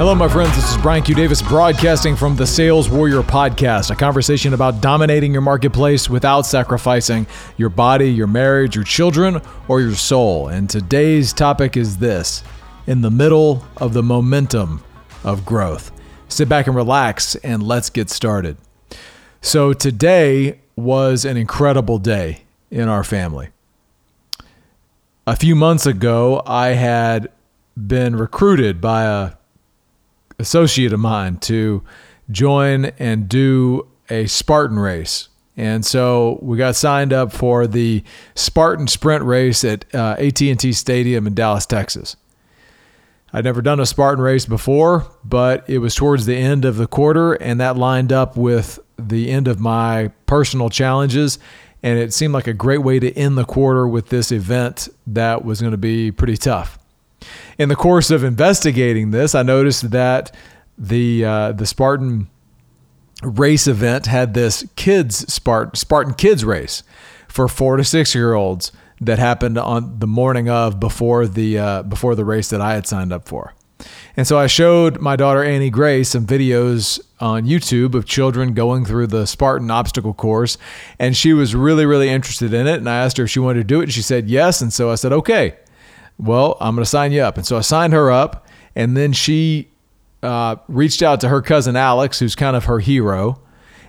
Hello, my friends. This is Brian Q. Davis broadcasting from the Sales Warrior Podcast, a conversation about dominating your marketplace without sacrificing your body, your marriage, your children, or your soul. And today's topic is this in the middle of the momentum of growth. Sit back and relax, and let's get started. So, today was an incredible day in our family. A few months ago, I had been recruited by a associate of mine to join and do a Spartan race. And so we got signed up for the Spartan Sprint race at uh, AT&T Stadium in Dallas, Texas. I'd never done a Spartan race before, but it was towards the end of the quarter, and that lined up with the end of my personal challenges. And it seemed like a great way to end the quarter with this event that was going to be pretty tough. In the course of investigating this, I noticed that the uh, the Spartan race event had this kids Spartan Spartan kids race for four to six year olds that happened on the morning of before the uh, before the race that I had signed up for. And so I showed my daughter Annie Grace some videos on YouTube of children going through the Spartan obstacle course. And she was really, really interested in it. And I asked her if she wanted to do it. And she said yes. And so I said, okay well, I'm going to sign you up. And so I signed her up. And then she uh, reached out to her cousin Alex, who's kind of her hero,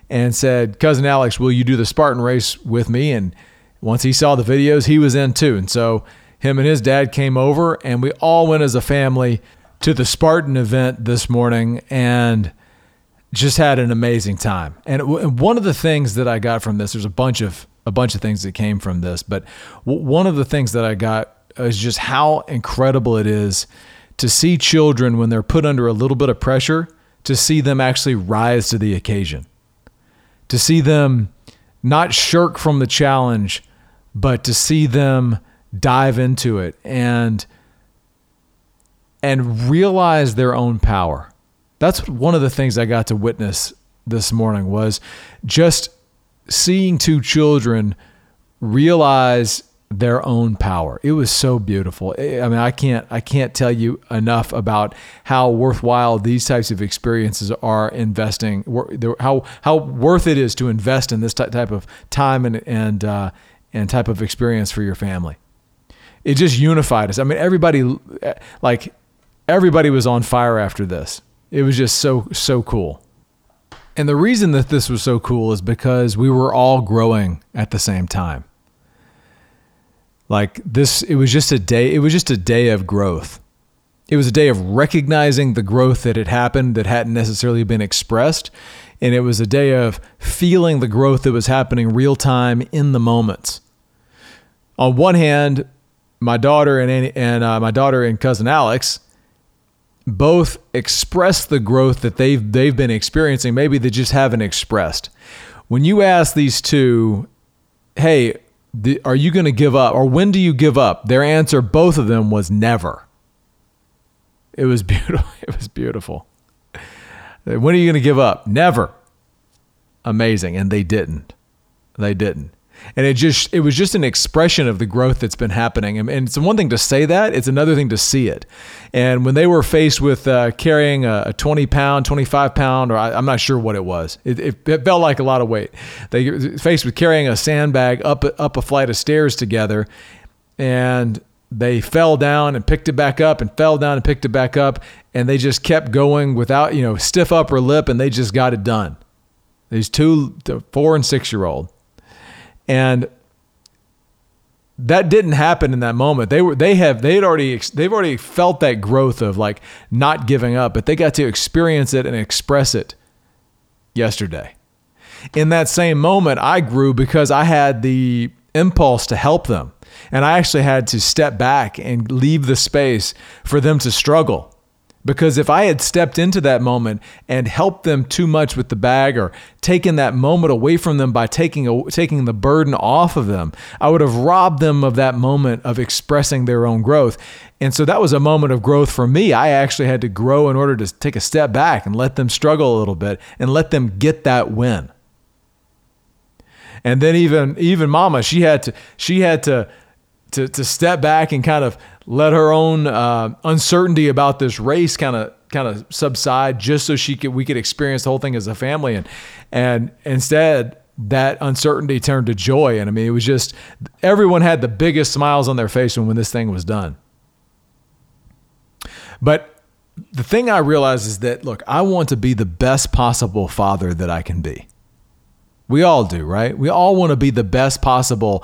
and said, Cousin Alex, will you do the Spartan race with me? And once he saw the videos, he was in too. And so him and his dad came over, and we all went as a family to the Spartan event this morning and just had an amazing time. And one of the things that I got from this, there's a bunch of a bunch of things that came from this, but one of the things that I got is just how incredible it is to see children when they're put under a little bit of pressure to see them actually rise to the occasion. To see them not shirk from the challenge but to see them dive into it and and realize their own power. That's one of the things i got to witness this morning was just seeing two children realize their own power. It was so beautiful. I mean, I can't I can't tell you enough about how worthwhile these types of experiences are investing. How how worth it is to invest in this type of time and and uh, and type of experience for your family. It just unified us. I mean, everybody like everybody was on fire after this. It was just so so cool. And the reason that this was so cool is because we were all growing at the same time like this, it was just a day, it was just a day of growth. It was a day of recognizing the growth that had happened that hadn't necessarily been expressed. And it was a day of feeling the growth that was happening real time in the moments. On one hand, my daughter and, and uh, my daughter and cousin Alex both express the growth that they've they've been experiencing maybe they just haven't expressed when you ask these two hey the, are you going to give up or when do you give up? Their answer, both of them, was never. It was beautiful. It was beautiful. When are you going to give up? Never. Amazing. And they didn't. They didn't and it just it was just an expression of the growth that's been happening. And, it's one thing to say that it's another thing to see it. And when they were faced with uh, carrying a, a, 20 pound 25 pound or I, am not sure what it was it, it, it, felt like a lot of weight. They faced with carrying a sandbag up up a flight of stairs together and they fell down and picked it back up and fell down and picked it back up and they just kept going without you know stiff upper lip and they just got it done. These two four and six year old and that didn't happen in that moment. They were they have they had already they've already felt that growth of like not giving up, but they got to experience it and express it yesterday. In that same moment, I grew because I had the impulse to help them. And I actually had to step back and leave the space for them to struggle because if I had stepped into that moment and helped them too much with the bag or taken that moment away from them by taking a, taking the burden off of them, I would have robbed them of that moment of expressing their own growth. And so that was a moment of growth for me. I actually had to grow in order to take a step back and let them struggle a little bit and let them get that win. And then even even mama, she had to she had to to, to step back and kind of let her own uh, uncertainty about this race kind of kind of subside just so she could we could experience the whole thing as a family. And and instead that uncertainty turned to joy. And i mean it was just everyone had the biggest smiles on their face when, when this thing was done. But the thing i realized is that look i want to be the best possible father that i can be. We all do right? We all want to be the best possible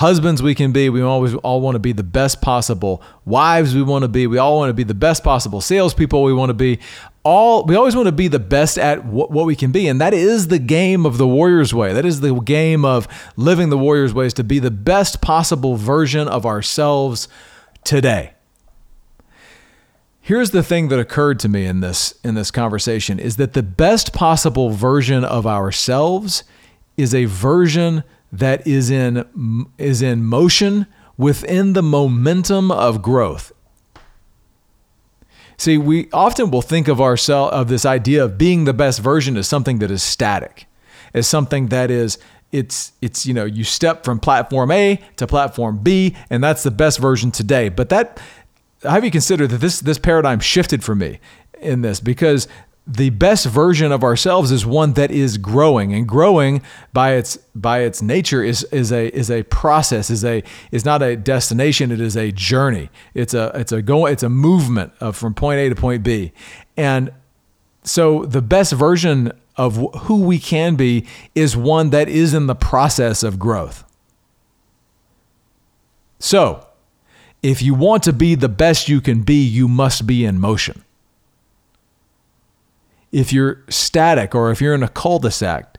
husbands we can be. We always all want to be the best possible wives we want to be. We all want to be the best possible salespeople we want to be. All we always want to be the best at what, what we can be, and that is the game of the Warriors way. That is the game of living the Warriors way is to be the best possible version of ourselves today. Here's the thing that occurred to me in this in this conversation is that the best possible version of ourselves is a version that is in is in motion within the momentum of growth. See, we often will think of ourselves of this idea of being the best version as something that is static, as something that is it's it's you know you step from platform A to platform B and that's the best version today. But that have you considered that this this paradigm shifted for me in this because the best version of ourselves is one that is growing and growing by its by its nature is is a is a process is a is not a destination it is a journey. It's a it's a go it's a movement of from point A to point B. And so the best version of who we can be is one that is in the process of growth. So if you want to be the best you can be you must be in motion if you're static or if you're in a cul-de-sac,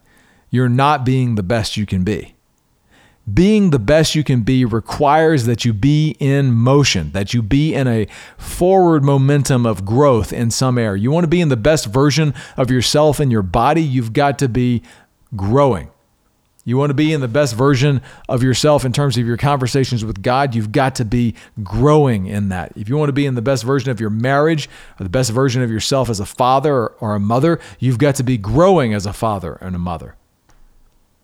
you're not being the best you can be. Being the best you can be requires that you be in motion, that you be in a forward momentum of growth in some area. You want to be in the best version of yourself and your body, you've got to be growing. You want to be in the best version of yourself in terms of your conversations with God, you've got to be growing in that. If you want to be in the best version of your marriage or the best version of yourself as a father or a mother, you've got to be growing as a father and a mother.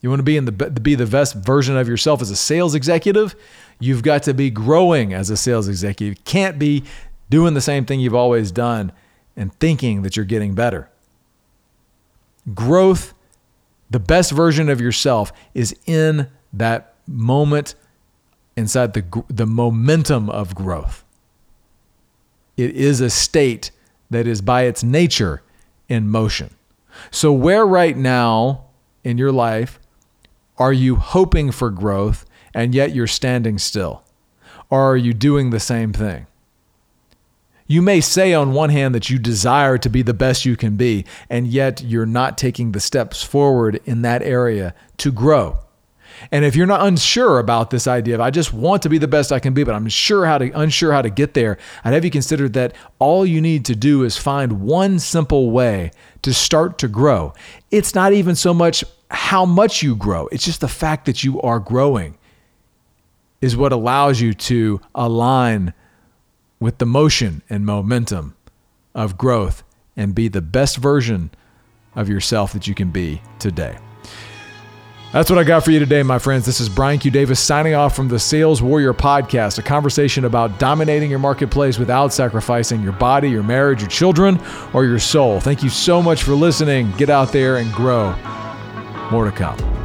You want to be in the be the best version of yourself as a sales executive, you've got to be growing as a sales executive. You can't be doing the same thing you've always done and thinking that you're getting better. Growth the best version of yourself is in that moment inside the, the momentum of growth. It is a state that is by its nature in motion. So, where right now in your life are you hoping for growth and yet you're standing still? Or are you doing the same thing? You may say on one hand that you desire to be the best you can be, and yet you're not taking the steps forward in that area to grow. And if you're not unsure about this idea of I just want to be the best I can be, but I'm sure how to unsure how to get there, I'd have you consider that all you need to do is find one simple way to start to grow. It's not even so much how much you grow, it's just the fact that you are growing is what allows you to align with the motion and momentum of growth and be the best version of yourself that you can be today. That's what I got for you today, my friends. This is Brian Q. Davis signing off from the Sales Warrior Podcast, a conversation about dominating your marketplace without sacrificing your body, your marriage, your children, or your soul. Thank you so much for listening. Get out there and grow. More to come.